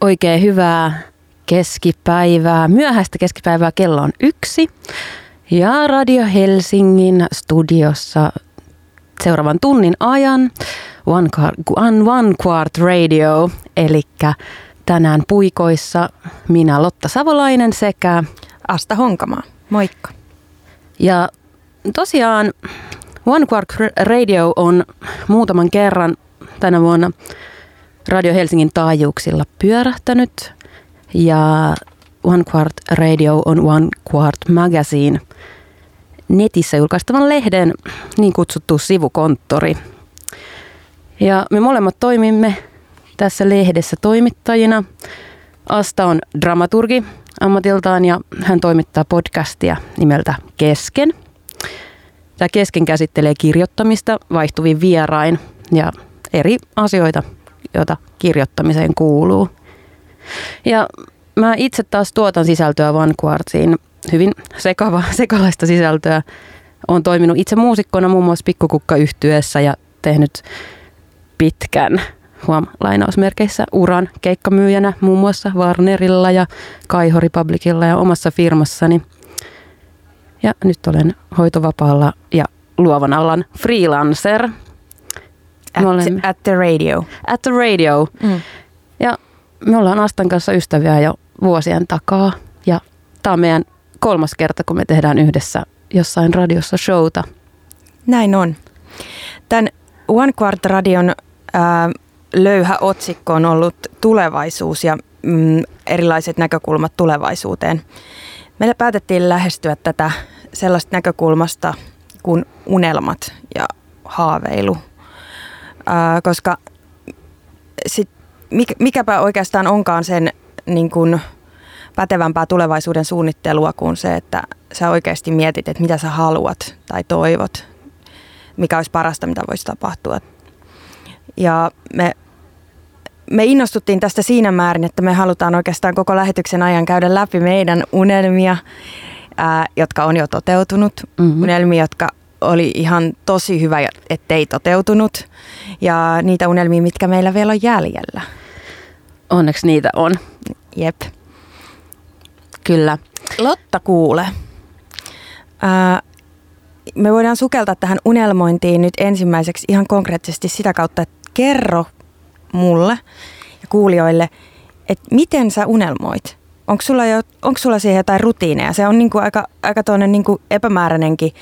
Oikein hyvää keskipäivää, myöhäistä keskipäivää, kello on yksi. Ja Radio Helsingin studiossa seuraavan tunnin ajan One, one, one Quart Radio, eli tänään puikoissa minä Lotta Savolainen sekä Asta Honkamaa. Moikka. Ja tosiaan One Quart Radio on muutaman kerran tänä vuonna Radio Helsingin taajuuksilla pyörähtänyt ja One Quart Radio on One Quart Magazine netissä julkaistavan lehden niin kutsuttu sivukonttori. Ja me molemmat toimimme tässä lehdessä toimittajina. Asta on dramaturgi ammatiltaan ja hän toimittaa podcastia nimeltä Kesken. Tämä Kesken käsittelee kirjoittamista vaihtuvin vierain ja eri asioita, joita kirjoittamiseen kuuluu. Ja mä itse taas tuotan sisältöä Vanquartsiin, hyvin sekava, sekalaista sisältöä. Olen toiminut itse muusikkona muun muassa pikkukukka yhtyessä ja tehnyt pitkän huom, lainausmerkeissä uran keikkamyyjänä muun muassa Warnerilla ja Kaiho Republicilla ja omassa firmassani. Ja nyt olen hoitovapaalla ja luovan alan freelancer. At, olemme, at the radio. At the radio. Mm. Ja me ollaan Astan kanssa ystäviä jo vuosien takaa. Ja tämä on meidän kolmas kerta, kun me tehdään yhdessä jossain radiossa showta. Näin on. Tämän One Quart Radion ää, löyhä otsikko on ollut tulevaisuus ja mm, erilaiset näkökulmat tulevaisuuteen. Meillä päätettiin lähestyä tätä sellaista näkökulmasta kuin unelmat ja haaveilu, ää, koska sit, mikäpä oikeastaan onkaan sen niin kuin, pätevämpää tulevaisuuden suunnittelua kuin se, että sä oikeasti mietit, että mitä sä haluat tai toivot, mikä olisi parasta, mitä voisi tapahtua. Ja me, me innostuttiin tästä siinä määrin, että me halutaan oikeastaan koko lähetyksen ajan käydä läpi meidän unelmia, ää, jotka on jo toteutunut, mm-hmm. unelmia, jotka oli ihan tosi hyvä, ettei toteutunut, ja niitä unelmia, mitkä meillä vielä on jäljellä. Onneksi niitä on. Jep. Kyllä. Lotta kuule. Ää, me voidaan sukeltaa tähän unelmointiin nyt ensimmäiseksi ihan konkreettisesti sitä kautta, että kerro mulle ja kuulijoille, että miten sä unelmoit? Onko sulla, jo, onko sulla siihen jotain rutiineja? Se on niinku aika, aika toinen niinku epämääräinenkin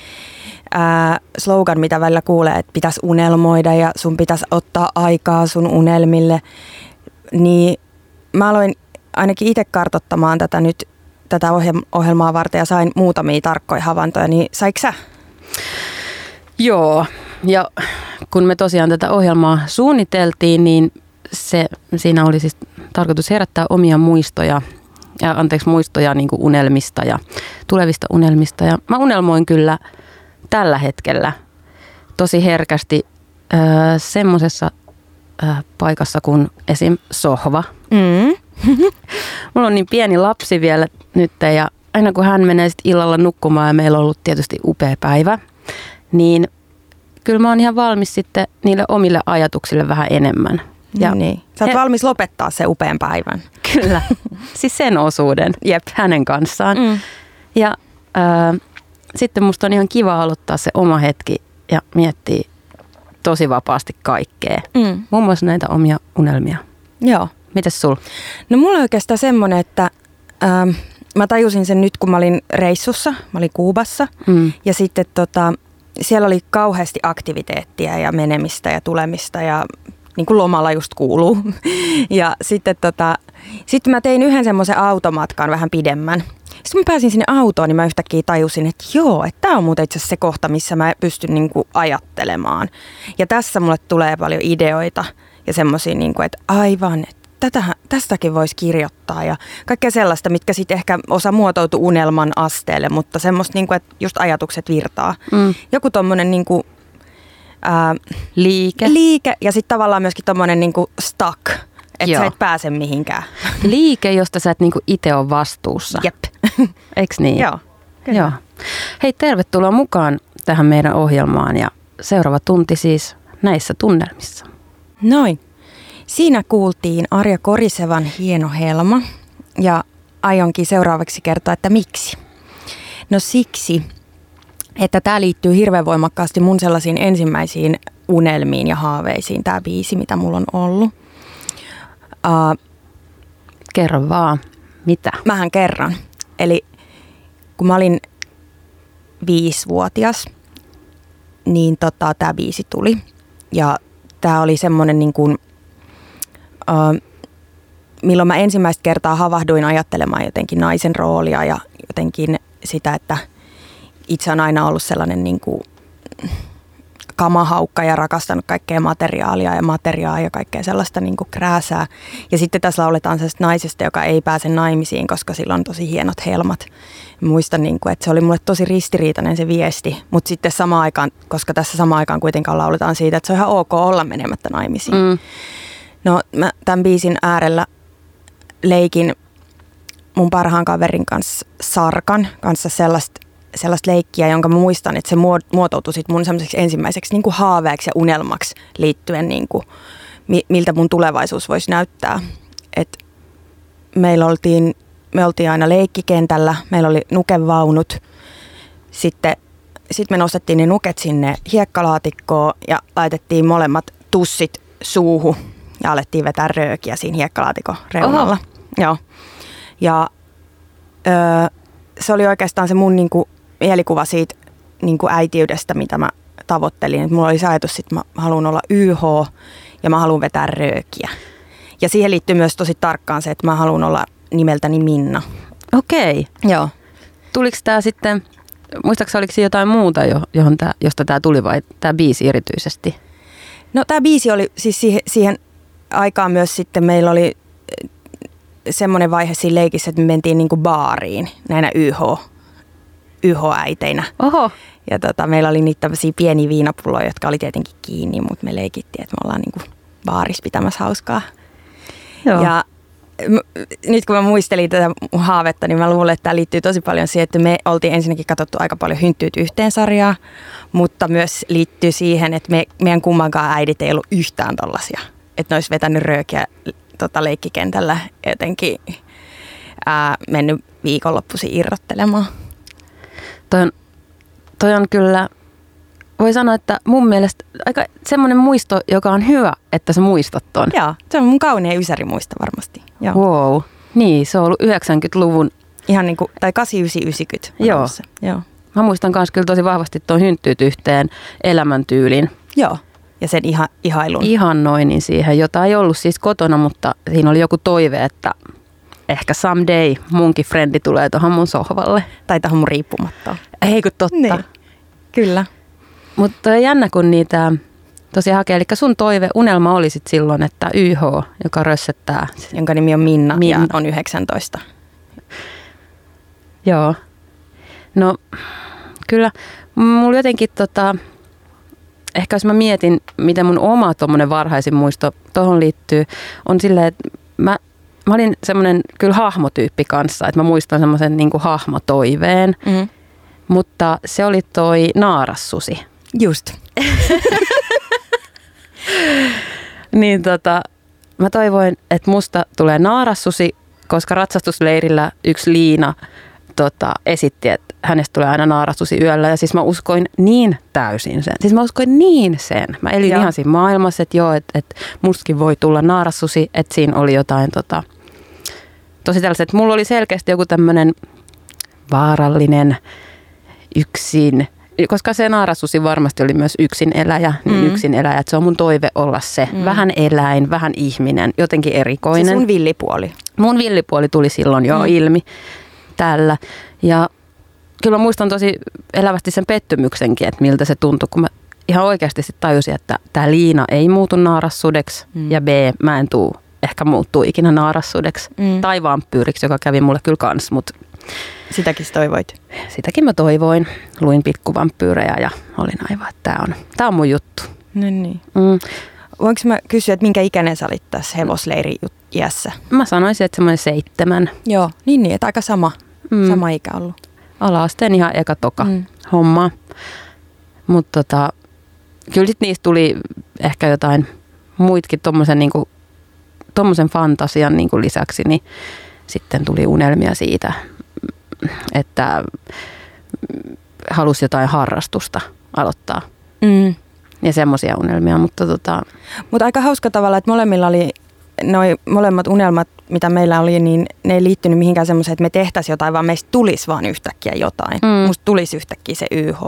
ää, slogan, mitä välillä kuulee, että pitäisi unelmoida ja sun pitäisi ottaa aikaa sun unelmille. Niin mä aloin ainakin itse kartottamaan tätä nyt tätä ohjelmaa varten ja sain muutamia tarkkoja havaintoja, niin saiko sä? Joo, ja kun me tosiaan tätä ohjelmaa suunniteltiin, niin se, siinä oli siis tarkoitus herättää omia muistoja, ja anteeksi muistoja niin kuin unelmista ja tulevista unelmista. Ja mä unelmoin kyllä tällä hetkellä tosi herkästi äh, semmoisessa äh, paikassa kuin esim. sohva. Mm. Mulla on niin pieni lapsi vielä nyt ja aina kun hän menee sit illalla nukkumaan ja meillä on ollut tietysti upea päivä, niin kyllä mä oon ihan valmis sitten niille omille ajatuksille vähän enemmän. Ja niin. Sä oot he... valmis lopettaa se upean päivän. Kyllä, siis sen osuuden Jep. hänen kanssaan. Mm. Ja äh, sitten musta on ihan kiva aloittaa se oma hetki ja miettiä tosi vapaasti kaikkea. Mm. Muun muassa näitä omia unelmia. Joo. Mites sul? No mulla on oikeastaan semmoinen, että ähm, mä tajusin sen nyt, kun mä olin reissussa. Mä olin Kuubassa. Mm. Ja sitten tota, siellä oli kauheasti aktiviteettia ja menemistä ja tulemista ja niin kuin lomalla just kuuluu. Ja sitten tota, sitten mä tein yhden semmoisen automatkan vähän pidemmän. Sitten kun mä pääsin sinne autoon, niin mä yhtäkkiä tajusin, että joo, että tämä on muuten itse asiassa se kohta, missä mä pystyn niin kuin ajattelemaan. Ja tässä mulle tulee paljon ideoita ja semmoisia, niin kuin, että aivan, että tätähän, tästäkin voisi kirjoittaa ja kaikkea sellaista, mitkä sitten ehkä osa muotoutuu unelman asteelle, mutta semmoista, niin kuin, että just ajatukset virtaa. Mm. Joku tommonen niin kuin, ää, liike. liike ja sitten tavallaan myöskin tommonen niin kuin stuck, että sä et pääse mihinkään. Liike, josta sä et niin itse ole vastuussa. Jep. Eiks niin? Joo. Kyllä. Joo. Hei, tervetuloa mukaan tähän meidän ohjelmaan ja seuraava tunti siis näissä tunnelmissa. Noin. Siinä kuultiin Arja Korisevan hieno helma ja aionkin seuraavaksi kertoa, että miksi. No siksi, että tämä liittyy hirveän voimakkaasti mun sellaisiin ensimmäisiin unelmiin ja haaveisiin, tämä biisi, mitä mulla on ollut. Uh, Kerro vaan, mitä? Mähän kerran. Eli kun mä olin viisivuotias, niin tota, tämä biisi tuli. Ja tämä oli semmoinen niin kuin, uh, milloin mä ensimmäistä kertaa havahduin ajattelemaan jotenkin naisen roolia ja jotenkin sitä, että itse on aina ollut sellainen niin kuin kamahaukka ja rakastanut kaikkea materiaalia ja materiaa ja kaikkea sellaista niin kuin krääsää. Ja sitten tässä lauletaan sellaista naisesta, joka ei pääse naimisiin, koska sillä on tosi hienot helmat. Muistan, niin kuin, että se oli mulle tosi ristiriitainen se viesti, mutta sitten samaan aikaan, koska tässä samaan aikaan kuitenkaan lauletaan siitä, että se on ihan ok olla menemättä naimisiin. Mm. No mä tämän biisin äärellä leikin mun parhaan kaverin kanssa Sarkan kanssa sellaista sellaista leikkiä, jonka mä muistan, että se muotoutui sit mun ensimmäiseksi niin kuin haaveeksi ja unelmaksi liittyen, niin kuin, miltä mun tulevaisuus voisi näyttää. Et meillä oltiin, me oltiin aina leikkikentällä, meillä oli nukevaunut, sitten sit me nostettiin ne nuket sinne hiekkalaatikkoon ja laitettiin molemmat tussit suuhu ja alettiin vetää röökiä siinä hiekkalaatikon reunalla. Oho. Joo. Ja öö, se oli oikeastaan se mun niinku mielikuva siitä niin kuin äitiydestä, mitä mä tavoittelin. Et mulla oli se ajatus, että mä haluan olla YH ja mä haluan vetää röökiä. Ja siihen liittyy myös tosi tarkkaan se, että mä haluan olla nimeltäni Minna. Okei. Joo. Tuliko tämä sitten, muistaakseni oliko jotain muuta, johon tää, josta tämä tuli vai tämä biisi erityisesti? No tämä biisi oli siis siihen, siihen aikaan myös sitten meillä oli eh, semmoinen vaihe siinä leikissä, että me mentiin niinku baariin näinä YH yhoäiteinä. Oho. Ja tota, meillä oli niitä tämmöisiä pieniä viinapulloja, jotka oli tietenkin kiinni, mutta me leikittiin, että me ollaan niinku baaris pitämässä hauskaa. Joo. Ja m- nyt kun mä muistelin tätä haavetta, niin mä luulen, että tämä liittyy tosi paljon siihen, että me oltiin ensinnäkin katsottu aika paljon hynttyyt yhteen sarjaa, mutta myös liittyy siihen, että me, meidän kummankaan äidit ei ollut yhtään tollasia. Että ne olisi vetänyt röökiä tota, leikkikentällä jotenkin ää, mennyt viikonloppuisin irrottelemaan. Toi on, toi on kyllä, voi sanoa, että mun mielestä aika semmoinen muisto, joka on hyvä, että sä muistat ton. Joo, se on mun kaunein muista varmasti. Joo. Wow. Niin, se on ollut 90-luvun. Ihan niin kuin, tai 89-90. Joo. Joo. Mä muistan myös kyllä tosi vahvasti tuon hynttyyt yhteen elämäntyylin. Joo. Ja sen iha, ihailun. Ihannoinnin siihen, jota ei ollut siis kotona, mutta siinä oli joku toive, että ehkä someday munkin frendi tulee tuohon mun sohvalle. Tai tähän mun riippumatta. Ei kun totta. Niin. Kyllä. Mutta jännä kun niitä tosiaan hakee. Eli sun toive, unelma oli sit silloin, että YH, joka rössettää. Jonka nimi on Minna, Minna. ja on 19. Joo. No kyllä, mulla jotenkin tota, ehkä jos mä mietin, miten mun oma tuommoinen varhaisin muisto tuohon liittyy, on silleen, että mä mä olin semmoinen kyllä hahmotyyppi kanssa, että mä muistan semmoisen niin hahmotoiveen, mm. mutta se oli toi naarassusi. Just. niin tota, mä toivoin, että musta tulee naarassusi, koska ratsastusleirillä yksi Liina tota, esitti, että hänestä tulee aina naarassusi yöllä. Ja siis mä uskoin niin täysin sen. Siis mä uskoin niin sen. Mä elin joo. ihan siinä maailmassa, että joo, että, että mustakin voi tulla naarassusi, että siinä oli jotain tota, tosi tällaiset, mulla oli selkeästi joku tämmöinen vaarallinen yksin, koska se naarasusi varmasti oli myös yksin eläjä, niin mm. yksin eläjä, että se on mun toive olla se. Mm. Vähän eläin, vähän ihminen, jotenkin erikoinen. Se sun villipuoli. Mun villipuoli tuli silloin jo mm. ilmi tällä. Ja kyllä mä muistan tosi elävästi sen pettymyksenkin, että miltä se tuntui, kun mä ihan oikeasti sitten tajusin, että tämä Liina ei muutu naarassudeksi mm. ja B, mä en tuu ehkä muuttuu ikinä naarassudeksi mm. tai vampyyriksi, joka kävi mulle kyllä kans, mutta Sitäkin toivoit? Sitäkin mä toivoin. Luin pikkuvampyyrejä ja olin aivan, että tämä on, tää on mun juttu. No niin. Mm. Voinko mä kysyä, että minkä ikäinen sä olit tässä hevosleiri iässä? Mä sanoisin, että semmoinen seitsemän. Joo, niin niin, että aika sama, mm. sama ikä ollut. Ala-asteen ihan eka toka mm. homma. Mutta tota, kyllä sit niistä tuli ehkä jotain muitkin tuommoisen niinku tuommoisen fantasian niin kuin lisäksi, niin sitten tuli unelmia siitä, että halusi jotain harrastusta aloittaa. Mm. Ja semmoisia unelmia, mutta tota... Mutta aika hauska tavalla, että molemmilla oli noi molemmat unelmat, mitä meillä oli, niin ne ei liittynyt mihinkään semmoiseen, että me tehtäisiin jotain, vaan meistä tulisi vaan yhtäkkiä jotain. Mm. Musta tulisi yhtäkkiä se YH,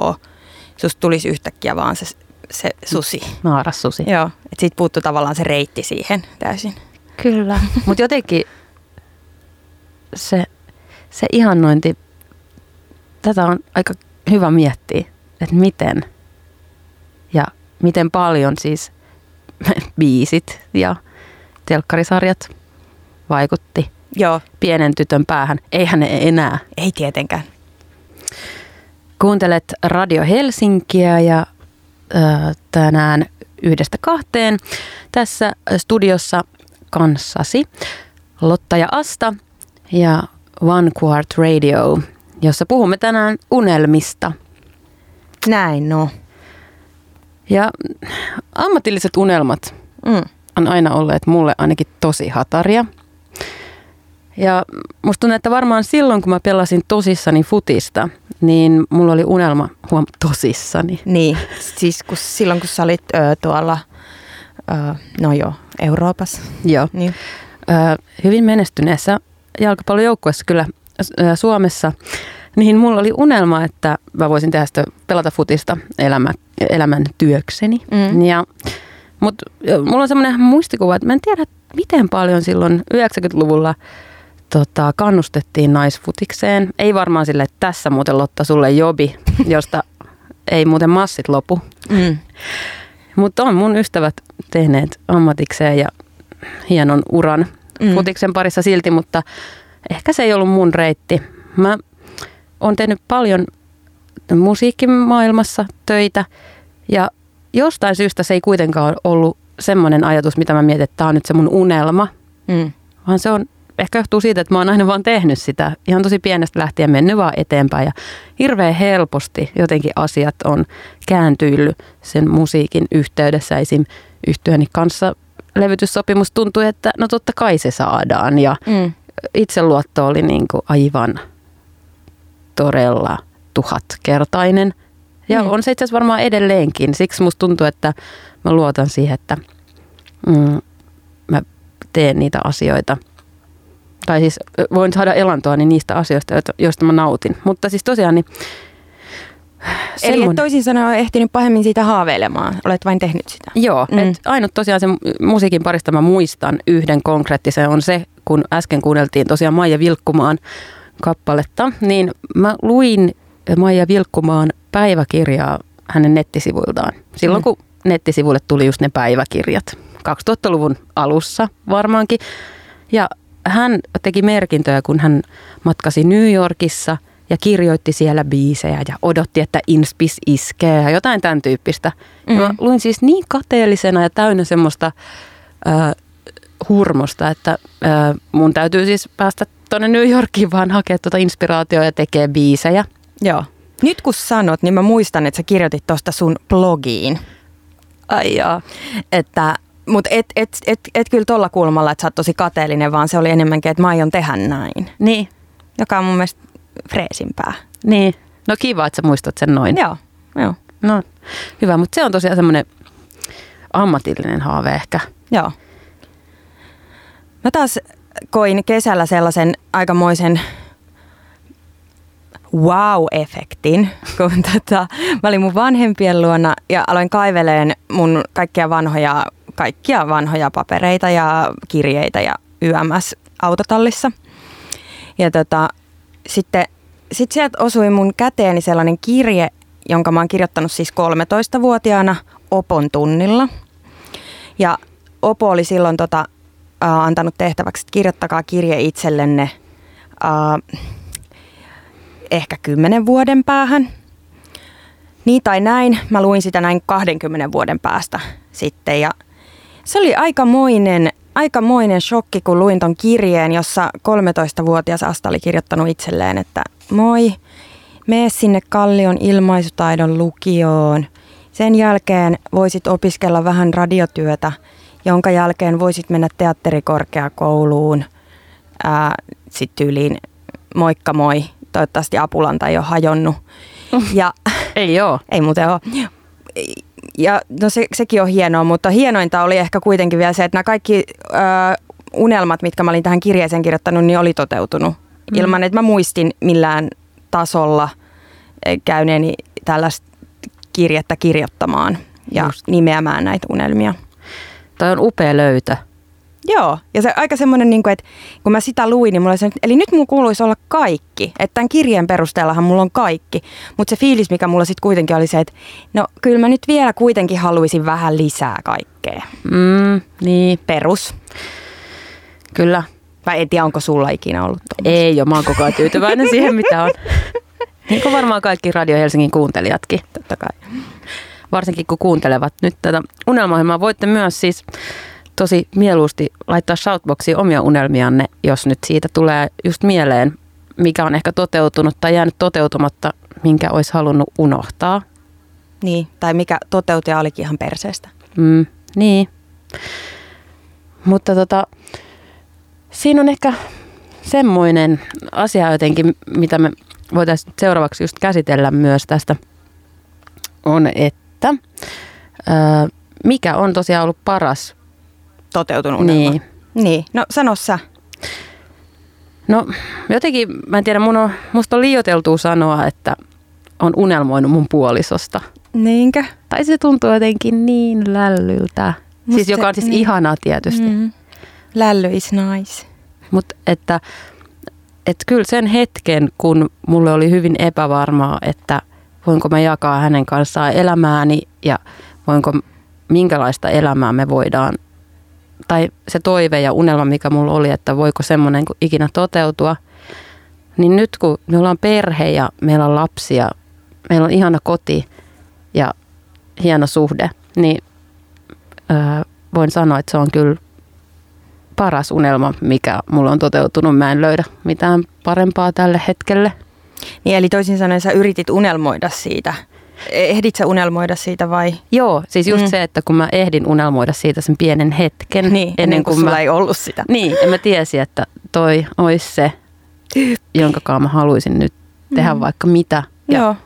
susta tulisi yhtäkkiä vaan se, se susi. Naaras susi. Joo, että siitä puuttuu tavallaan se reitti siihen täysin. Kyllä. Mutta jotenkin se, se ihannointi, tätä on aika hyvä miettiä, että miten ja miten paljon siis biisit ja telkkarisarjat vaikutti Joo, pienen tytön päähän. Eihän ne enää. ei tietenkään. Kuuntelet Radio Helsinkiä ja ö, tänään yhdestä kahteen tässä studiossa kanssasi Lotta ja Asta ja One Quart Radio, jossa puhumme tänään unelmista. Näin, no. Ja ammatilliset unelmat Mm. on aina olleet mulle ainakin tosi hataria. Ja musta tuntuu, että varmaan silloin, kun mä pelasin tosissani futista, niin mulla oli unelma, huom, tosissani. Niin, siis kun, silloin kun sä olit ö, tuolla, no joo, Euroopassa. Joo. Niin. Ö, hyvin menestyneessä jalkapallojoukkueessa kyllä ö, Suomessa, niin mulla oli unelma, että mä voisin tehdä sitä, pelata futista elämä, elämän työkseni. Mm. Ja, mutta mulla on semmoinen muistikuva, että mä en tiedä, miten paljon silloin 90-luvulla tota, kannustettiin naisfutikseen. Ei varmaan sille, että tässä muuten Lotta sulle jobi, josta ei muuten massit lopu. Mm. Mutta on mun ystävät tehneet ammatikseen ja hienon uran Mm. futiksen parissa silti, mutta ehkä se ei ollut mun reitti. Mä oon tehnyt paljon musiikkimaailmassa töitä ja jostain syystä se ei kuitenkaan ollut semmoinen ajatus, mitä mä mietin, että tämä on nyt se mun unelma, Mm. vaan se on ehkä johtuu siitä, että mä oon aina vaan tehnyt sitä ihan tosi pienestä lähtien mennyt vaan eteenpäin ja hirveän helposti jotenkin asiat on kääntyillyt sen musiikin yhteydessä esim. yhtyöni kanssa levytyssopimus tuntui, että no totta kai se saadaan ja Mm. itseluotto oli niin kuin aivan todella tuhatkertainen. Ja Mm. on se itse asiassa varmaan edelleenkin. Siksi musta tuntuu, että mä luotan siihen, että mm, mä teen niitä asioita. Tai siis voin saada elantoa niin niistä asioista, joista mä nautin. Mutta siis tosiaan niin Eli et toisin sanoen ole ehtinyt pahemmin siitä haaveilemaan, olet vain tehnyt sitä. Joo, Mm. mm. et ainut tosiaan sen musiikin parista mä muistan yhden konkreettisen on se, kun äsken kuunneltiin tosiaan Maija Vilkkumaan kappaletta, niin mä luin Maija Vilkkumaan päiväkirjaa hänen nettisivuiltaan. Silloin Mm. kun nettisivuille tuli just ne päiväkirjat, 2000-luvun alussa varmaankin. Ja hän teki merkintöjä, kun hän matkasi New Yorkissa ja kirjoitti siellä biisejä ja odotti, että inspis iskee ja jotain tämän tyyppistä. Mm. Mä luin siis niin kateellisena ja täynnä semmoista äh, hurmosta, että äh, mun täytyy siis päästä tuonne New Yorkiin vaan hakea tuota inspiraatioa ja tekee biisejä. Joo. Nyt kun sanot, niin mä muistan, että sä kirjoitit tuosta sun blogiin, Ai jaa. että mutta et, et, et, et kyllä tuolla kulmalla, että sä oot tosi kateellinen, vaan se oli enemmänkin, että mä aion tehdä näin. Niin, Joka on mun mielestä freesimpää. niin. No kiva, että sä muistat sen noin. Joo, joo, No hyvä, mutta se on tosiaan semmoinen ammatillinen haave ehkä. joo. Mä taas koin kesällä sellaisen aikamoisen wow-efektin, kun tota, mä olin mun vanhempien luona ja aloin kaiveleen mun kaikkia vanhoja, kaikkia vanhoja papereita ja kirjeitä ja YMS autotallissa. Ja tota, sitten sit sieltä osui mun käteeni sellainen kirje, jonka mä oon kirjoittanut siis 13-vuotiaana Opon tunnilla. Ja Opo oli silloin tota, äh, antanut tehtäväksi, että kirjoittakaa kirje itsellenne äh, ehkä 10 vuoden päähän. Niin tai näin, mä luin sitä näin 20 vuoden päästä sitten ja se oli aikamoinen, aikamoinen shokki, kun luin ton kirjeen, jossa 13-vuotias Asta oli kirjoittanut itselleen, että moi, mene sinne Kallion ilmaisutaidon lukioon. Sen jälkeen voisit opiskella vähän radiotyötä jonka jälkeen voisit mennä teatterikorkeakouluun, sitten tyyliin moikka moi, toivottavasti apulanta ei ole hajonnut. Ja, ei ole. Ei muuten ole. Ja no se, sekin on hienoa, mutta hienointa oli ehkä kuitenkin vielä se, että nämä kaikki ö, unelmat, mitkä mä olin tähän kirjeeseen kirjoittanut, niin oli toteutunut. Mm. Ilman, että mä muistin millään tasolla käyneeni tällaista kirjettä kirjoittamaan ja Just. nimeämään näitä unelmia. Toi on upea löytö. Joo, ja se aika semmoinen, niin kuin, että kun mä sitä luin, niin mulla oli eli nyt mulla kuuluisi olla kaikki. Että tämän kirjeen perusteellahan mulla on kaikki. Mutta se fiilis, mikä mulla sitten kuitenkin oli se, että no kyllä mä nyt vielä kuitenkin haluaisin vähän lisää kaikkea. Mm, niin. Perus. Kyllä. Vai en tiedä, onko sulla ikinä ollut tommoista. Ei ole, mä oon koko ajan tyytyväinen siihen, mitä on. Niin kuin varmaan kaikki Radio Helsingin kuuntelijatkin. Totta kai. Varsinkin kun kuuntelevat nyt tätä unelmaohjelmaa. Voitte myös siis tosi mieluusti laittaa shoutboxiin omia unelmianne, jos nyt siitä tulee just mieleen, mikä on ehkä toteutunut tai jäänyt toteutumatta, minkä olisi halunnut unohtaa. Niin, tai mikä toteutuja olikin ihan perseestä. Mm, niin. Mutta tota, siinä on ehkä semmoinen asia jotenkin, mitä me voitaisiin seuraavaksi just käsitellä myös tästä, on, että ää, mikä on tosiaan ollut paras toteutunut unelma. Niin. Niin, no sano sä. No jotenkin, mä en tiedä, mun on, musta on liioteltua sanoa, että on unelmoinut mun puolisosta. Niinkö? Tai se tuntuu jotenkin niin lällyltä. Musta siis joka on siis niin. ihanaa tietysti. Mm. Lälly is nice. Mutta että, että kyllä sen hetken, kun mulle oli hyvin epävarmaa, että voinko mä jakaa hänen kanssaan elämääni ja voinko, minkälaista elämää me voidaan tai se toive ja unelma, mikä mulla oli, että voiko semmoinen ikinä toteutua, niin nyt kun me ollaan perhe ja meillä on lapsia, meillä on ihana koti ja hieno suhde, niin öö, voin sanoa, että se on kyllä paras unelma, mikä mulla on toteutunut. Mä en löydä mitään parempaa tälle hetkelle. Niin, eli toisin sanoen sä yritit unelmoida siitä Ehdit sä unelmoida siitä vai? Joo, siis just mm. se, että kun mä ehdin unelmoida siitä sen pienen hetken. Niin, ennen, kuin, kuin sulla mä, ei ollut sitä. Niin, ja mä tiesin, että toi olisi se, jonka mä haluaisin nyt tehdä mm. vaikka mitä. Ja Joo.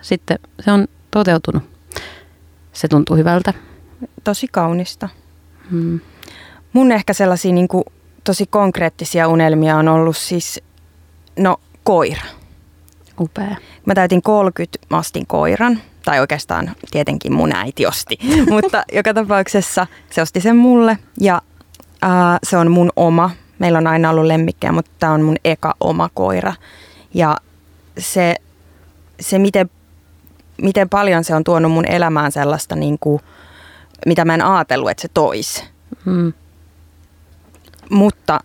sitten se on toteutunut. Se tuntuu hyvältä. Tosi kaunista. Mm. Mun ehkä sellaisia niin kuin, tosi konkreettisia unelmia on ollut siis, no koira. Upea. Mä täytin 30 mastin koiran, tai oikeastaan tietenkin mun äiti osti, mutta joka tapauksessa se osti sen mulle ja äh, se on mun oma. Meillä on aina ollut lemmikkejä, mutta tämä on mun eka oma koira. Ja se, se miten, miten paljon se on tuonut mun elämään sellaista, niin kuin, mitä mä en ajatellut, että se toisi. Hmm. Mutta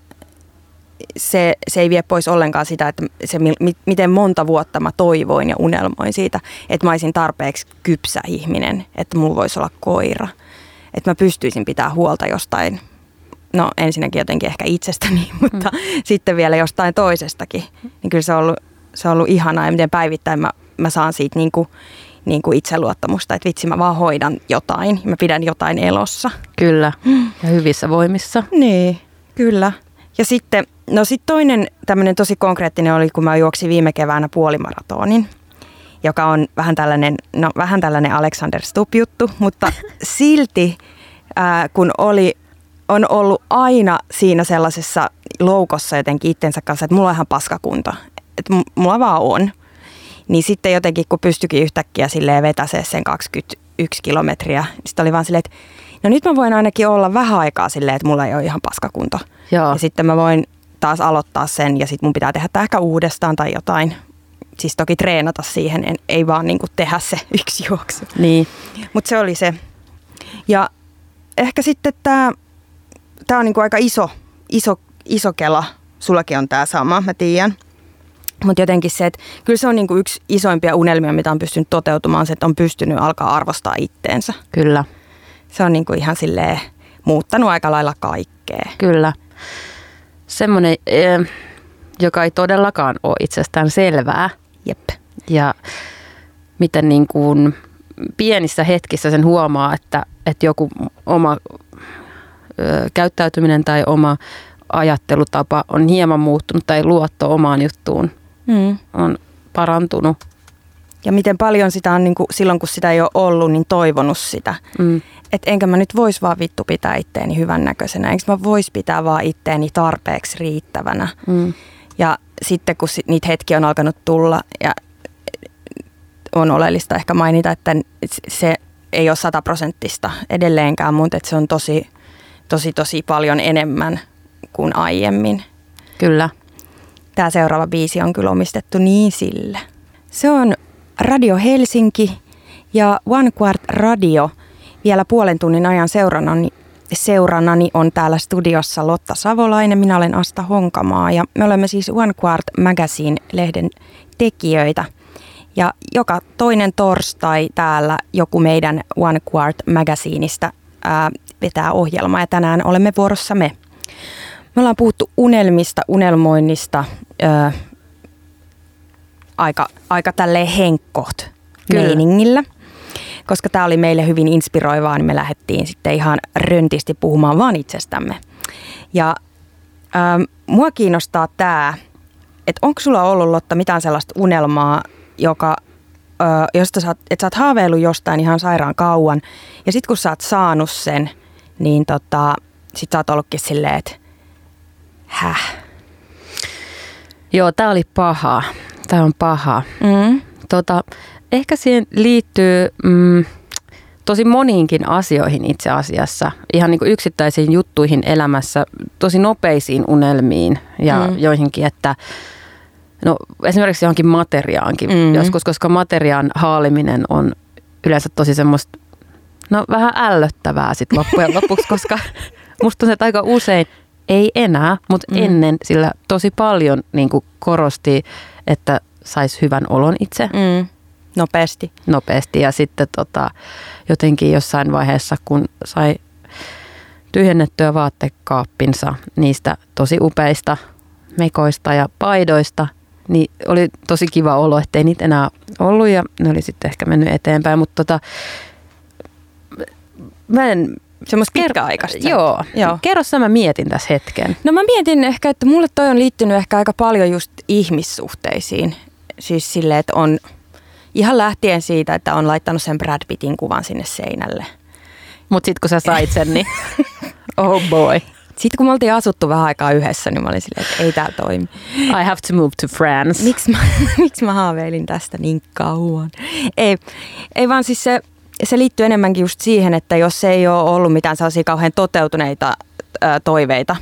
se, se ei vie pois ollenkaan sitä, että se, mi, miten monta vuotta mä toivoin ja unelmoin siitä, että mä olisin tarpeeksi kypsä ihminen, että mulla voisi olla koira. Että mä pystyisin pitää huolta jostain, no ensinnäkin jotenkin ehkä itsestäni, mutta mm. sitten vielä jostain toisestakin. Niin kyllä se on ollut, se on ollut ihanaa ja miten päivittäin mä, mä saan siitä niin kuin, niin kuin itseluottamusta, että vitsi mä vaan hoidan jotain, mä pidän jotain elossa. Kyllä, ja hyvissä voimissa. Niin, kyllä. Ja sitten, no sitten toinen tämmöinen tosi konkreettinen oli, kun mä juoksin viime keväänä puolimaratonin, joka on vähän tällainen, no vähän tällainen Alexander Stubb-juttu, mutta silti ää, kun oli, on ollut aina siinä sellaisessa loukossa jotenkin itsensä kanssa, että mulla on ihan paskakunta, että mulla vaan on. Niin sitten jotenkin, kun pystyikin yhtäkkiä silleen vetäsee sen 21 kilometriä, niin sitten oli vaan silleen, että no nyt mä voin ainakin olla vähän aikaa silleen, että mulla ei ole ihan paskakunto. Joo. Ja sitten mä voin taas aloittaa sen ja sitten mun pitää tehdä tämä ehkä uudestaan tai jotain. Siis toki treenata siihen, en, ei vaan niinku tehdä se yksi juoksu. Niin. Mutta se oli se. Ja ehkä sitten tämä tää on niinku aika iso, iso, iso kela. Sullakin on tämä sama, mä tiedän. Mutta jotenkin se, että kyllä se on niinku yksi isoimpia unelmia, mitä on pystynyt toteutumaan, se, että on pystynyt alkaa arvostaa itteensä. Kyllä. Se on niinku ihan silleen muuttanut aika lailla kaikkea. Kyllä semmoinen, eh, joka ei todellakaan ole itsestään selvää. Jep. Ja miten niin kuin pienissä hetkissä sen huomaa, että, että joku oma käyttäytyminen tai oma ajattelutapa on hieman muuttunut tai luotto omaan juttuun Mm. on parantunut. Ja miten paljon sitä on niin kuin, silloin, kun sitä ei ole ollut, niin toivonut sitä. Mm. Että enkä mä nyt vois vaan vittu pitää itteeni hyvännäköisenä. Enkö mä vois pitää vaan itteeni tarpeeksi riittävänä. Mm. Ja sitten kun niitä hetkiä on alkanut tulla ja on oleellista ehkä mainita, että se ei ole sataprosenttista edelleenkään, mutta että se on tosi, tosi, tosi paljon enemmän kuin aiemmin. Kyllä. Tämä seuraava biisi on kyllä omistettu niin sille. Se on Radio Helsinki ja One Quart Radio vielä puolen tunnin ajan seurannani, seurannani on täällä studiossa Lotta Savolainen. Minä olen Asta Honkamaa ja me olemme siis One Quart Magazine-lehden tekijöitä. Ja joka toinen torstai täällä joku meidän One Quart Magazineista ää, vetää ohjelmaa ja tänään olemme vuorossa me. Me ollaan puhuttu unelmista, unelmoinnista, ää, aika, aika tälleen henkkoht meiningillä. Koska tämä oli meille hyvin inspiroivaa, niin me lähdettiin sitten ihan röntisti puhumaan vaan itsestämme. Ja ähm, mua kiinnostaa tämä, että onko sulla ollut Lotta mitään sellaista unelmaa, joka, ö, josta sä, oot- että sä oot haaveillut jostain ihan sairaan kauan. Ja sitten kun sä oot saanut sen, niin tota, sit sä oot ollutkin silleen, että häh. Joo, tämä oli paha. Tämä on paha. Mm. Tota, ehkä siihen liittyy mm, tosi moniinkin asioihin itse asiassa. Ihan niin kuin yksittäisiin juttuihin elämässä, tosi nopeisiin unelmiin ja Mm. joihinkin, että no esimerkiksi johonkin materiaankin Mm. joskus, koska materiaan haaliminen on yleensä tosi semmoista, no vähän ällöttävää sitten loppujen lopuksi, koska musta tuntuu, että aika usein ei enää, mutta Mm. ennen sillä tosi paljon niin kuin korosti, että saisi hyvän olon itse Mm. Nopeasti. nopeasti ja sitten tota, jotenkin jossain vaiheessa, kun sai tyhjennettyä vaattekaappinsa niistä tosi upeista mekoista ja paidoista, niin oli tosi kiva olo, ettei niitä enää ollut ja ne oli sitten ehkä mennyt eteenpäin, mutta tota, mä en... Semmoista pitkäaikaista. Joo. Joo. Kerro sä, mä mietin tässä hetken. No mä mietin ehkä, että mulle toi on liittynyt ehkä aika paljon just ihmissuhteisiin. Siis silleen, että on ihan lähtien siitä, että on laittanut sen Brad Pittin kuvan sinne seinälle. Mutta sitten kun sä sait sen, niin oh boy, Sitten kun me oltiin asuttu vähän aikaa yhdessä, niin mä olin silleen, että ei tää toimi. I have to move to France. Miksi mä, miksi mä haaveilin tästä niin kauan? Ei, ei vaan siis se, se liittyy enemmänkin just siihen, että jos ei ole ollut mitään sellaisia kauhean toteutuneita ää, toiveita,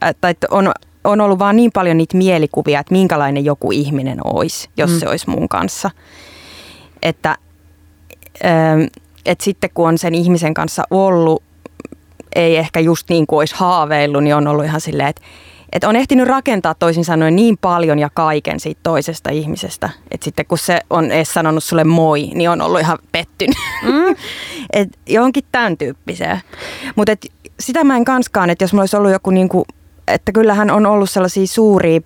ää, tai että on, on ollut vaan niin paljon niitä mielikuvia, että minkälainen joku ihminen olisi, jos Mm. se olisi mun kanssa. Että, ää, että sitten kun on sen ihmisen kanssa ollut, ei ehkä just niin kuin olisi haaveillut, niin on ollut ihan silleen, että, että on ehtinyt rakentaa toisin sanoen niin paljon ja kaiken siitä toisesta ihmisestä, että sitten kun se on edes sanonut sulle moi, niin on ollut ihan pettynyt. Mm. et johonkin tämän tyyppiseen. Mutta sitä mä en kanskaan, että jos mulla olisi ollut joku, niinku, että kyllähän on ollut sellaisia suuria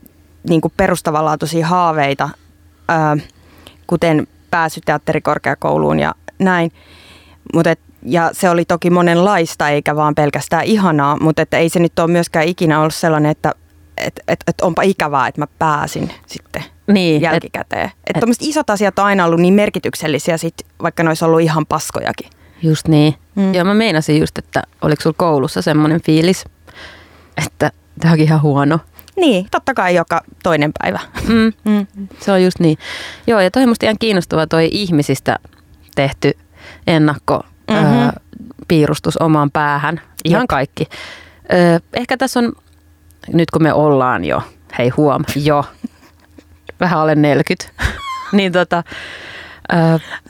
niinku perustavanlaatuisia haaveita, ää, kuten pääsy teatterikorkeakouluun ja näin. Mut et, ja se oli toki monenlaista eikä vaan pelkästään ihanaa, mutta että ei se nyt ole myöskään ikinä ollut sellainen, että et, et, et onpa ikävää, että mä pääsin sitten Niin, et- jälkikäteen. Että et- tuommoiset isot asiat on aina ollut niin merkityksellisiä, sit, vaikka ne olisi ollut ihan paskojakin. Just niin. Mm. Joo, mä meinasin just, että oliko sulla koulussa semmoinen fiilis, että tämä onkin ihan huono. Niin, totta kai joka toinen päivä. Mm. Mm. Se on just niin. Joo, ja toi on musta ihan kiinnostava toi ihmisistä tehty ennakko. Mm-hmm. ö, piirustus omaan päähän. Ihan Jep. kaikki. Ö, ehkä tässä on, nyt kun me ollaan jo, hei huom, jo, vähän alle 40, niin tota, ö,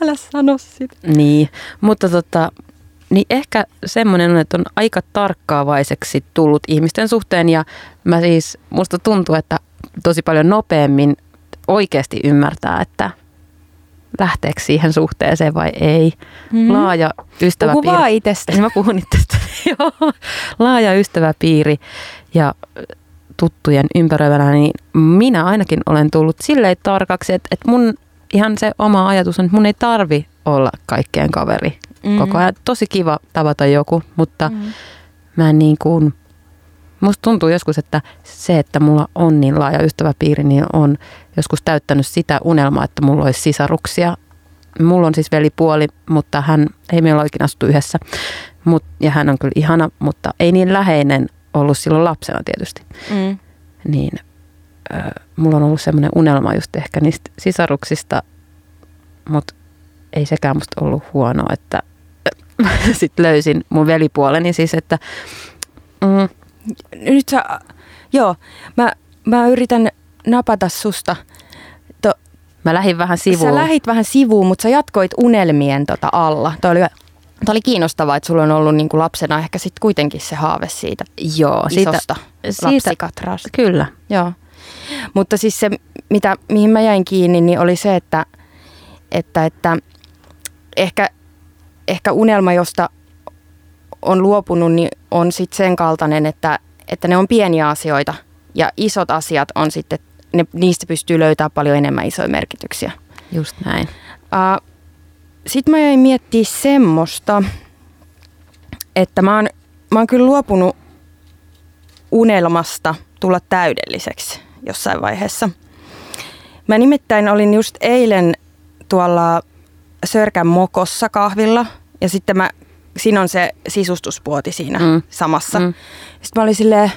Älä sano sitä. Niin, mutta tota, niin ehkä semmoinen on, että on aika tarkkaavaiseksi tullut ihmisten suhteen ja mä siis, musta tuntuu, että tosi paljon nopeammin oikeasti ymmärtää, että lähteekö siihen suhteeseen vai ei. Mhm. Laaja Puhu ystäväpiiri. vaan itsestä. Niin mä puhun itsestä. Joo. Laaja ystäväpiiri ja tuttujen ympäröivänä, niin minä ainakin olen tullut silleen tarkaksi, että, että mun ihan se oma ajatus on, että mun ei tarvi olla kaikkien kaveri Mhm. koko ajan. Tosi kiva tavata joku, mutta Mm. mä en niin kuin, musta tuntuu joskus, että se, että mulla on niin laaja ystäväpiiri, niin on joskus täyttänyt sitä unelmaa, että mulla olisi sisaruksia. Mulla on siis velipuoli, mutta hän ei meillä oikein astu yhdessä. Mut, ja hän on kyllä ihana, mutta ei niin läheinen ollut silloin lapsena tietysti. Mm. Niin äh, mulla on ollut semmoinen unelma just ehkä niistä sisaruksista, mutta ei sekään musta ollut huono, että sitten löysin mun velipuoleni siis, että mm, Nyt sä, joo, mä, mä yritän napata susta. To, mä lähdin vähän sivuun. Sä lähit vähän sivuun, mutta sä jatkoit unelmien tota alla. Toi oli, oli kiinnostavaa, että sulla on ollut niinku lapsena ehkä sitten kuitenkin se haave siitä Joo, siitä, isosta siitä, lapsikatrasta. kyllä. Joo. Mutta siis se, mitä, mihin mä jäin kiinni, niin oli se, että, että, että ehkä, ehkä unelma, josta on luopunut, niin on sitten sen kaltainen, että, että ne on pieniä asioita ja isot asiat on sitten, ne, niistä pystyy löytämään paljon enemmän isoja merkityksiä. Just näin. Uh, Sitten mä jäin miettiä semmoista, että mä oon, mä oon kyllä luopunut unelmasta tulla täydelliseksi jossain vaiheessa. Mä nimittäin olin just eilen tuolla Sörkän mokossa kahvilla ja sitten mä, siinä on se sisustuspuoti siinä Mm. samassa. Mm. Sitten mä olin silleen,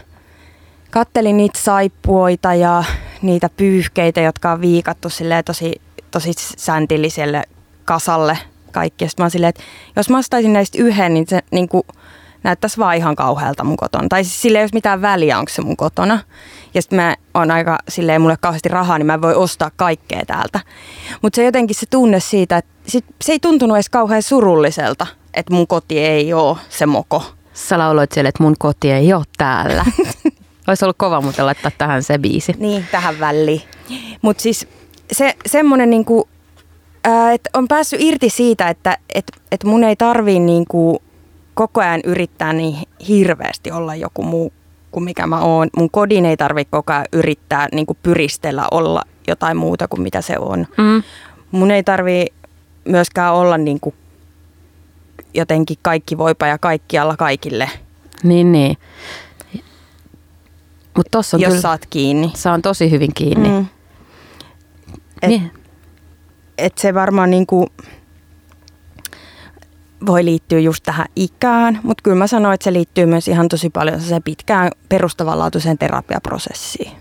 kattelin niitä saippuoita ja niitä pyyhkeitä, jotka on viikattu silleen tosi, tosi säntilliselle kasalle kaikki. Sitten mä silleen, että jos mä ostaisin näistä yhden, niin se niin kuin, näyttäisi vaan ihan kauhealta mun kotona. Tai siis sille ei olisi mitään väliä, onko se mun kotona. Ja sitten mä oon aika silleen, mulle kauheasti rahaa, niin mä voi ostaa kaikkea täältä. Mutta se jotenkin se tunne siitä, että sit, se ei tuntunut edes kauhean surulliselta, että mun koti ei ole se moko. Sä lauloit siellä, että mun koti ei ole täällä. Olisi ollut kova muuten laittaa tähän se biisi. Niin, tähän väliin. Mutta siis se, semmoinen, niinku, että on päässyt irti siitä, että et, et mun ei tarvii niinku, koko ajan yrittää niin hirveästi olla joku muu kuin mikä mä oon. Mun kodin ei tarvitse koko ajan yrittää niinku, pyristellä olla jotain muuta kuin mitä se on. Mm. Mun ei tarvii myöskään olla niinku, jotenkin kaikki voipa ja kaikkialla kaikille, Niin, niin. Mutta tossa on jos kyllä, saat kiinni. saan tosi hyvin kiinni. Mm. Et- Niin. että se varmaan niinku voi liittyä just tähän ikään, mutta kyllä mä sanoin, että se liittyy myös ihan tosi paljon se pitkään perustavanlaatuiseen terapiaprosessiin.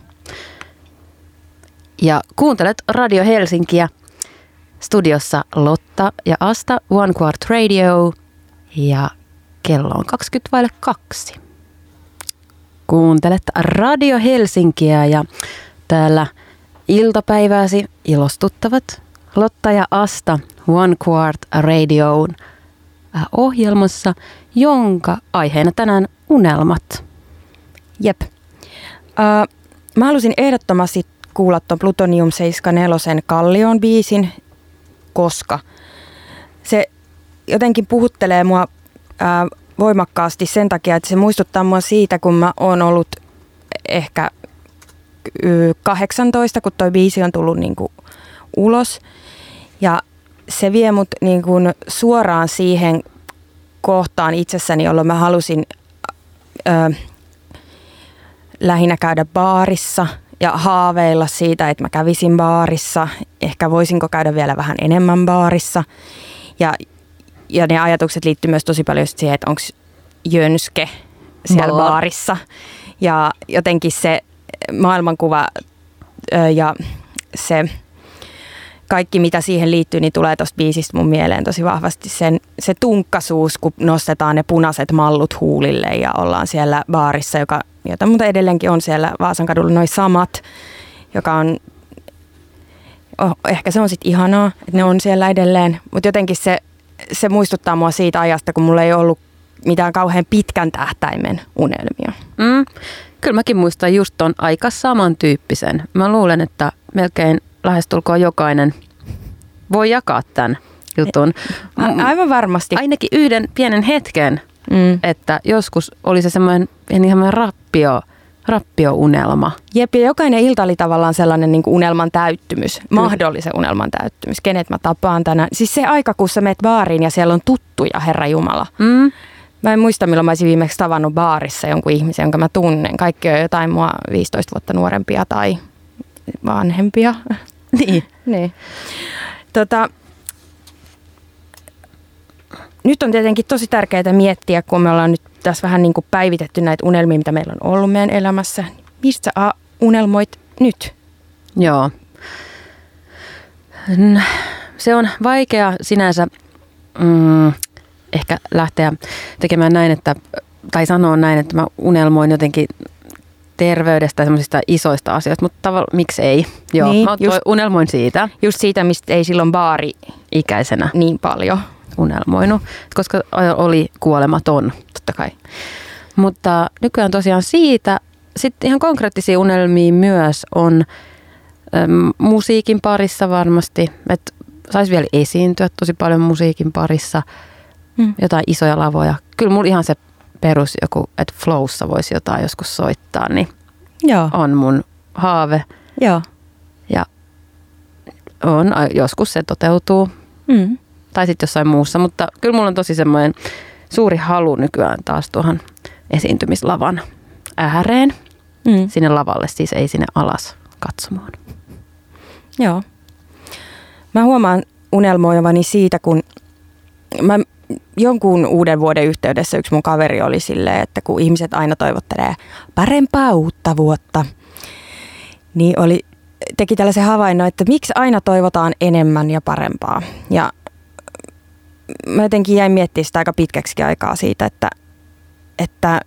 Ja kuuntelet Radio Helsinkiä. Studiossa Lotta ja Asta, One Quart Radio. Ja kello on 20 vaille kaksi. Kuuntelet Radio Helsinkiä ja täällä iltapäivääsi ilostuttavat Lotta ja Asta One Quart Radioon äh, ohjelmassa, jonka aiheena tänään unelmat. Jep. Uh, mä halusin ehdottomasti kuulla tuon Plutonium 74 Kallion biisin, koska se jotenkin puhuttelee mua ää, voimakkaasti sen takia, että se muistuttaa mua siitä, kun mä oon ollut ehkä y, 18, kun toi biisi on tullut niinku ulos. Ja se vie mut niinku suoraan siihen kohtaan itsessäni, jolloin mä halusin ö, lähinnä käydä baarissa ja haaveilla siitä, että mä kävisin baarissa. Ehkä voisinko käydä vielä vähän enemmän baarissa. Ja, ja ne ajatukset liittyy myös tosi paljon siihen, että onko jönske siellä Baar. baarissa. Ja jotenkin se maailmankuva ja se kaikki, mitä siihen liittyy, niin tulee tuosta biisistä mun mieleen tosi vahvasti. Sen, se tunkkasuus, kun nostetaan ne punaiset mallut huulille ja ollaan siellä baarissa, joka, jota mutta edelleenkin on siellä Vaasan kadulla noin samat, joka on, oh, ehkä se on sitten ihanaa, että ne on siellä edelleen, mutta jotenkin se, se muistuttaa mua siitä ajasta, kun mulla ei ollut mitään kauhean pitkän tähtäimen unelmia. Mm. Kyllä mäkin muistan just ton aika samantyyppisen. Mä luulen, että melkein lähestulkoon jokainen voi jakaa tämän jutun. A- aivan varmasti. Ainakin yhden pienen hetken, Mm. että joskus oli se semmoinen pieni semmoinen rappio, rappio-unelma. Jep, ja jokainen ilta oli tavallaan sellainen niin kuin unelman täyttymys, mahdollisen unelman täyttymys. Kenet mä tapaan tänään. Siis se aika, kun sä meet baariin ja siellä on tuttuja, Herra Jumala. Mm. Mä en muista, milloin mä olisin viimeksi tavannut baarissa jonkun ihmisen, jonka mä tunnen. Kaikki on jotain mua 15 vuotta nuorempia tai vanhempia. Niin. niin. Tota, nyt on tietenkin tosi tärkeää miettiä, kun me ollaan nyt tässä vähän niin kuin päivitetty näitä unelmia, mitä meillä on ollut meidän elämässä. Mistä sä unelmoit nyt? Joo. Se on vaikea sinänsä mm, ehkä lähteä tekemään näin, että, tai sanoa näin, että mä unelmoin jotenkin terveydestä ja semmoisista isoista asioista, mutta tavallaan miksi ei? Joo, niin, mä just, unelmoin siitä. Just siitä, mistä ei silloin baari ikäisenä niin paljon unelmoinut, koska oli kuolematon. Totta kai. Mutta nykyään tosiaan siitä, sitten ihan konkreettisia unelmia myös on äm, musiikin parissa varmasti, että saisi vielä esiintyä tosi paljon musiikin parissa, mm. jotain isoja lavoja. Kyllä mulla ihan se perus joku, että flowssa voisi jotain joskus soittaa, niin Joo. on mun haave. Joo. Ja on, joskus se toteutuu. Mm. Tai sitten jossain muussa, mutta kyllä mulla on tosi semmoinen suuri halu nykyään taas tuohon esiintymislavan ääreen. Mm. Sinne lavalle, siis ei sinne alas katsomaan. Joo. Mä huomaan unelmoivani siitä, kun mä jonkun uuden vuoden yhteydessä yksi mun kaveri oli silleen, että kun ihmiset aina toivottelee parempaa uutta vuotta, niin oli, teki tällaisen havainnon, että miksi aina toivotaan enemmän ja parempaa. Ja mä jotenkin jäin miettimään sitä aika pitkäksi aikaa siitä, että, että,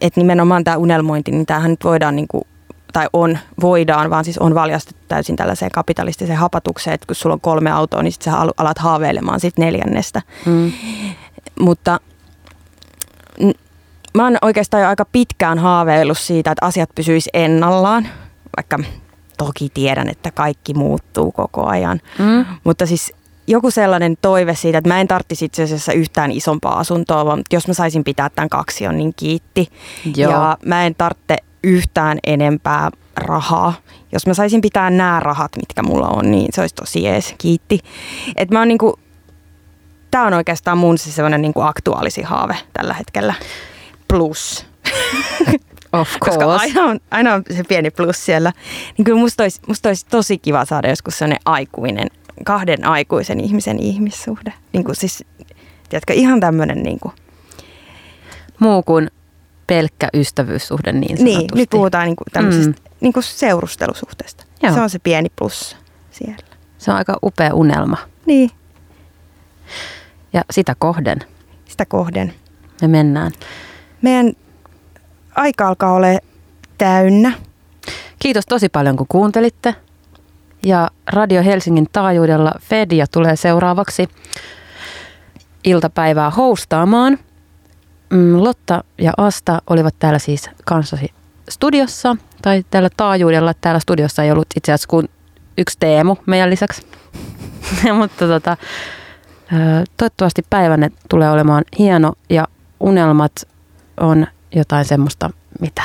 että nimenomaan tämä unelmointi, niin tämähän nyt voidaan niin kuin, tai on, voidaan, vaan siis on valjastettu täysin tällaiseen kapitalistiseen hapatukseen, että kun sulla on kolme autoa, niin sitten sä alat haaveilemaan sit neljännestä. Mm. Mutta mä oon oikeastaan jo aika pitkään haaveillut siitä, että asiat pysyis ennallaan, vaikka toki tiedän, että kaikki muuttuu koko ajan. Mm. Mutta siis joku sellainen toive siitä, että mä en tarvitsisi itse asiassa yhtään isompaa asuntoa, vaan jos mä saisin pitää tämän kaksion, niin kiitti. Joo. Ja mä en tarvitse yhtään enempää rahaa. Jos mä saisin pitää nämä rahat, mitkä mulla on, niin se olisi tosi jees, kiitti. Et mä oon niinku, tää on oikeastaan mun se sellainen niinku aktuaalisi haave tällä hetkellä. Plus. Of course. Koska aina on, aina on se pieni plus siellä. Niin kyllä musta olisi, musta olisi tosi kiva saada joskus sellainen aikuinen kahden aikuisen ihmisen ihmissuhde. Niin kuin siis, tiedätkö, ihan tämmöinen niin kuin. Muu kuin pelkkä ystävyyssuhde niin sanotusti. Niin, nyt puhutaan niin kuin tämmöisestä mm. niin kuin seurustelusuhteesta. Joo. Se on se pieni plus siellä. Se on aika upea unelma. Niin. Ja sitä kohden. Sitä kohden. Me mennään. Meidän aika alkaa olla täynnä. Kiitos tosi paljon kun kuuntelitte ja Radio Helsingin taajuudella Fedia tulee seuraavaksi iltapäivää hostaamaan. Mm, Lotta ja Asta olivat täällä siis kanssasi studiossa, tai täällä taajuudella. Täällä studiossa ei ollut itse asiassa kuin yksi Teemu meidän lisäksi. Mutta tota, toivottavasti päivänne tulee olemaan hieno ja unelmat on jotain semmoista, mitä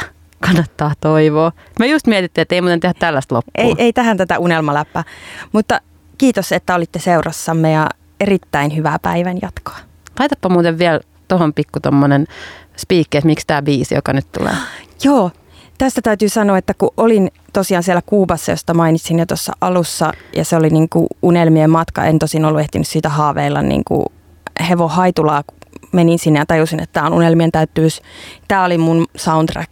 kannattaa toivoa. Me just mietittiin, että ei muuten tehdä tällaista loppua. Ei, ei tähän tätä unelmaläppää. Mutta kiitos, että olitte seurassamme ja erittäin hyvää päivän jatkoa. Laitapa muuten vielä tuohon pikku tommonen spiikki, että miksi tämä biisi, joka nyt tulee. Joo, tästä täytyy sanoa, että kun olin tosiaan siellä Kuubassa, josta mainitsin jo tuossa alussa, ja se oli niin kuin unelmien matka, en tosin ollut ehtinyt siitä haaveilla niin kuin hevo haitulaa, menin sinne ja tajusin, että tämä on unelmien täyttyys. Tämä oli mun soundtrack